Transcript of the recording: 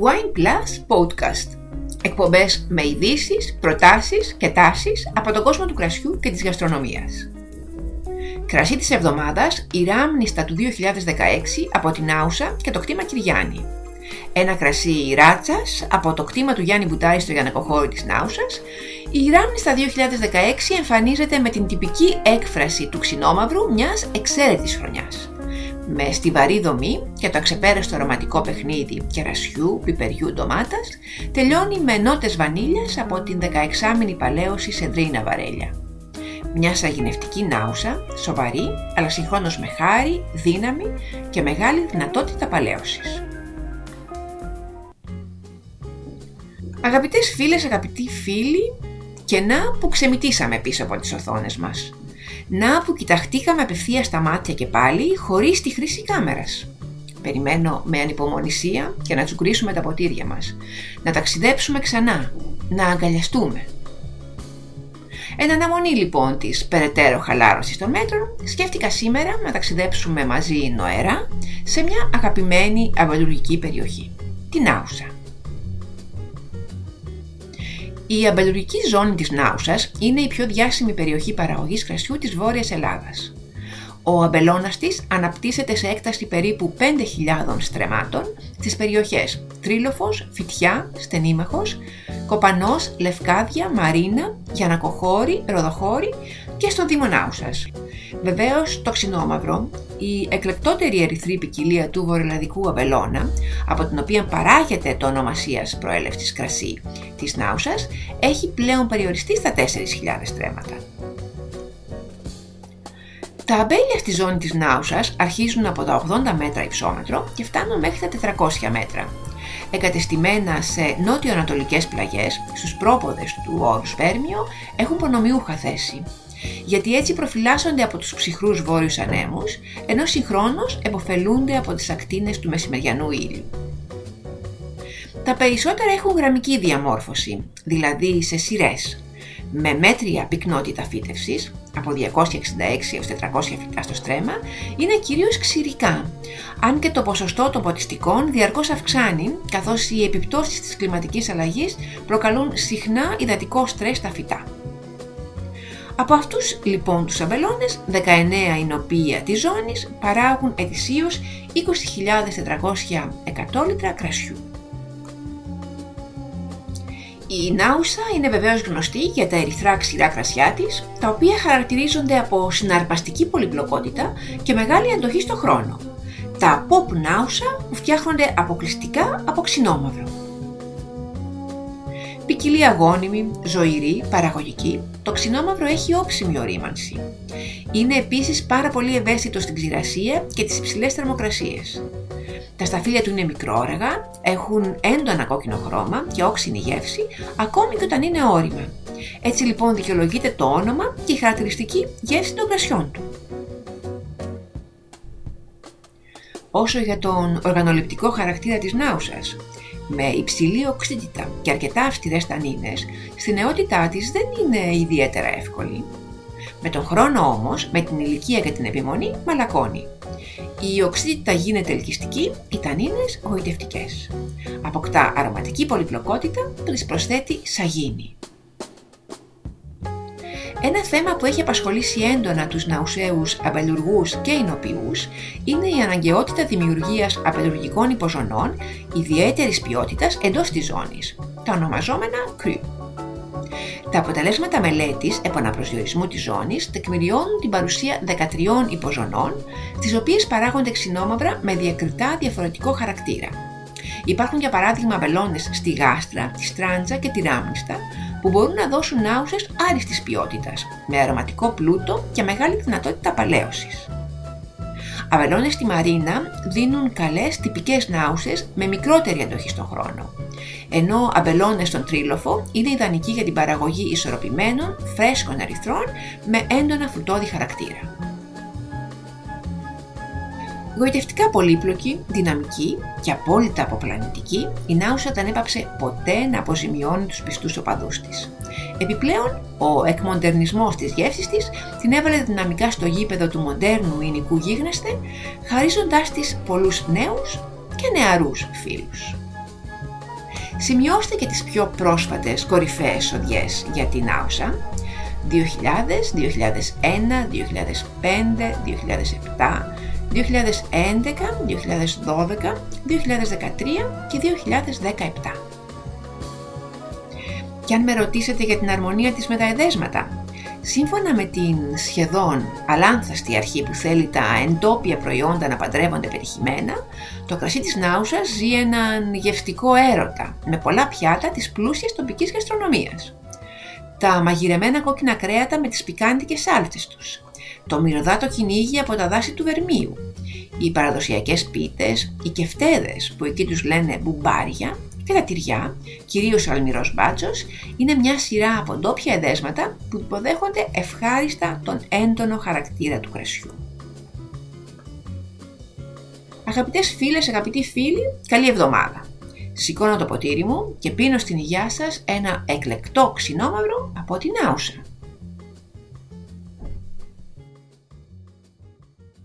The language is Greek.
Wine Plus Podcast. Εκπομπές με ειδήσεις, προτάσεις και τάσεις από τον κόσμο του κρασιού και της γαστρονομίας. Κρασί της εβδομάδας, η Ράμνιστα του 2016 από την Άουσα και το κτήμα Κυριάννη. Ένα κρασί ράτσας από το κτήμα του Γιάννη Μπουτάρη στο Γιανακοχώρη της Νάουσας. Η Ράμνιστα 2016 εμφανίζεται με την τυπική έκφραση του ξινόμαυρου μιας εξαίρετης χρονιάς με στιβαρή δομή και το αξεπέραστο αρωματικό παιχνίδι κερασιού, πιπεριού, ντομάτας, τελειώνει με νότες βανίλιας από την 16μηνη παλαίωση σε δρύνα βαρέλια. Μια σαγηνευτική νάουσα, σοβαρή, αλλά συγχρόνως με χάρη, δύναμη και μεγάλη δυνατότητα παλαίωσης. Αγαπητές φίλες, αγαπητοί φίλοι, και να που ξεμητήσαμε πίσω από τις οθόνες μας. Να που κοιταχτήκαμε απευθείας στα μάτια και πάλι χωρίς τη χρήση κάμερας. Περιμένω με ανυπομονησία και να τσουκρίσουμε τα ποτήρια μας. Να ταξιδέψουμε ξανά. Να αγκαλιαστούμε. Εν αναμονή λοιπόν της περαιτέρω χαλάρωσης των μέτρων, σκέφτηκα σήμερα να ταξιδέψουμε μαζί νοερά σε μια αγαπημένη αβαλουργική περιοχή, την Άουσα. Η αμπελουργική ζώνη της Νάουσας είναι η πιο διάσημη περιοχή παραγωγής κρασιού της Βόρειας Ελλάδας. Ο αμπελώνας της αναπτύσσεται σε έκταση περίπου 5.000 στρεμάτων στις περιοχές Τρίλοφος, Φυτιά, Στενήμαχος, Κοπανός, Λευκάδια, Μαρίνα, Γιανακοχώρη, Ροδοχώρη και στον Δήμο Νάουσας. Βεβαίως το ξινόμαυρο, η εκλεπτότερη ερυθρή ποικιλία του βορειολαδικού αμπελώνα, από την οποία παράγεται το ονομασίας προέλευσης κρασί της Νάουσας, έχει πλέον περιοριστεί στα 4.000 στρέμματα. Τα αμπέλια στη ζώνη της Νάουσας αρχίζουν από τα 80 μέτρα υψόμετρο και φτάνουν μέχρι τα 400 μέτρα. Εγκατεστημένα σε νότιο-ανατολικές πλαγιές, στους πρόποδες του όρου Σπέρμιο, έχουν προνομιούχα θέση. Γιατί έτσι προφυλάσσονται από τους ψυχρούς βόρειους ανέμους, ενώ συγχρόνως εποφελούνται από τις ακτίνες του μεσημεριανού ήλιου. Τα περισσότερα έχουν γραμμική διαμόρφωση, δηλαδή σε σειρές, με μέτρια πυκνότητα φύτευσης, από 266 έως 400 φυτά στο στρέμμα, είναι κυρίως ξηρικά, αν και το ποσοστό των ποτιστικών διαρκώς αυξάνει, καθώς οι επιπτώσεις της κλιματικής αλλαγής προκαλούν συχνά υδατικό στρες στα φυτά. Από αυτούς λοιπόν τους αμπελώνες, 19 εινοποιία της ζώνης παράγουν ετησίως 20.400 εκατόλιτρα κρασιού. Η Νάουσα είναι βεβαίως γνωστή για τα ερυθρά ξηρά κρασιά της, τα οποία χαρακτηρίζονται από συναρπαστική πολυπλοκότητα και μεγάλη αντοχή στο χρόνο. Τα pop Νάουσα που φτιάχνονται αποκλειστικά από ξινόμαυρο. Ποικιλία γόνιμη, ζωηρή, παραγωγική, το ξινόμαυρο έχει όψιμη ορίμανση. Είναι επίσης πάρα πολύ ευαίσθητο στην ξηρασία και τις υψηλές θερμοκρασίες. Τα σταφύλια του είναι μικρόργα, έχουν έντονα κόκκινο χρώμα και όξινη γεύση, ακόμη και όταν είναι όρημα. Έτσι λοιπόν δικαιολογείται το όνομα και η χαρακτηριστική γεύση των κρασιών του. Όσο για τον οργανοληπτικό χαρακτήρα της νάουσας, με υψηλή οξύτητα και αρκετά αυστηρές τανίνες, στη νεότητά της δεν είναι ιδιαίτερα εύκολη. Με τον χρόνο όμως, με την ηλικία και την επιμονή, μαλακώνει. Η οξύτητα γίνεται ελκυστική, οι τανίνες γοητευτικές. Αποκτά αρωματική πολυπλοκότητα που της προσθέτει σαγίνη. Ένα θέμα που έχει απασχολήσει έντονα τους ναουσαίους απελουργούς και εινοποιούς είναι η αναγκαιότητα δημιουργίας απελουργικών υποζωνών ιδιαίτερης ποιότητας εντός της ζώνης, τα ονομαζόμενα κρυ. Τα αποτελέσματα μελέτης επαναπροσδιορισμού της ζώνης τεκμηριώνουν την παρουσία 13 υποζωνών, τις οποίες παράγονται ξινόμαυρα με διακριτά διαφορετικό χαρακτήρα. Υπάρχουν για παράδειγμα βελόνες στη γάστρα, τη στράντζα και τη ράμνιστα, που μπορούν να δώσουν νάουσες άριστης ποιότητας, με αρωματικό πλούτο και μεγάλη δυνατότητα παλαίωσης. Αβελώνες στη Μαρίνα δίνουν καλές τυπικές νάουσες με μικρότερη αντοχή στον χρόνο, ενώ αμπελώνες στον τρίλοφο είναι ιδανικοί για την παραγωγή ισορροπημένων, φρέσκων ερυθρών με έντονα φρουτόδη χαρακτήρα. Γοητευτικά πολύπλοκη, δυναμική και απόλυτα αποπλανητική, η Νάουσα δεν έπαψε ποτέ να αποζημιώνει τους πιστούς οπαδούς της. Επιπλέον, ο εκμοντερνισμός της γεύσης της την έβαλε δυναμικά στο γήπεδο του μοντέρνου υλικού γίγνεσθε, χαρίζοντάς της πολλούς νέους και νεαρούς φίλους. Σημειώστε και τις πιο πρόσφατες κορυφαίες σοδιές για την Άουσα 2000, 2001, 2005, 2007, 2011, 2012, 2013 και 2017. Και αν με ρωτήσετε για την αρμονία της με τα εδέσματα, σύμφωνα με την σχεδόν αλάνθαστη αρχή που θέλει τα εντόπια προϊόντα να παντρεύονται πετυχημένα, το κρασί της Νάουσας ζει έναν γευτικό έρωτα με πολλά πιάτα της πλούσιας τοπικής γαστρονομίας. Τα μαγειρεμένα κόκκινα κρέατα με τις πικάντικες σάλτσες τους, το μυρωδάτο κυνήγι από τα δάση του Βερμίου, οι παραδοσιακές πίτες, οι κεφτέδες που εκεί τους λένε μπουμπάρια και τα τυριά, κυρίως ο αλμυρός μπάτσος, είναι μια σειρά από ντόπια εδέσματα που υποδέχονται ευχάριστα τον έντονο χαρακτήρα του κρασιού. Αγαπητές φίλες, αγαπητοί φίλοι, καλή εβδομάδα. Σηκώνω το ποτήρι μου και πίνω στην υγειά σας ένα εκλεκτό ξινόμαυρο από την Άουσα.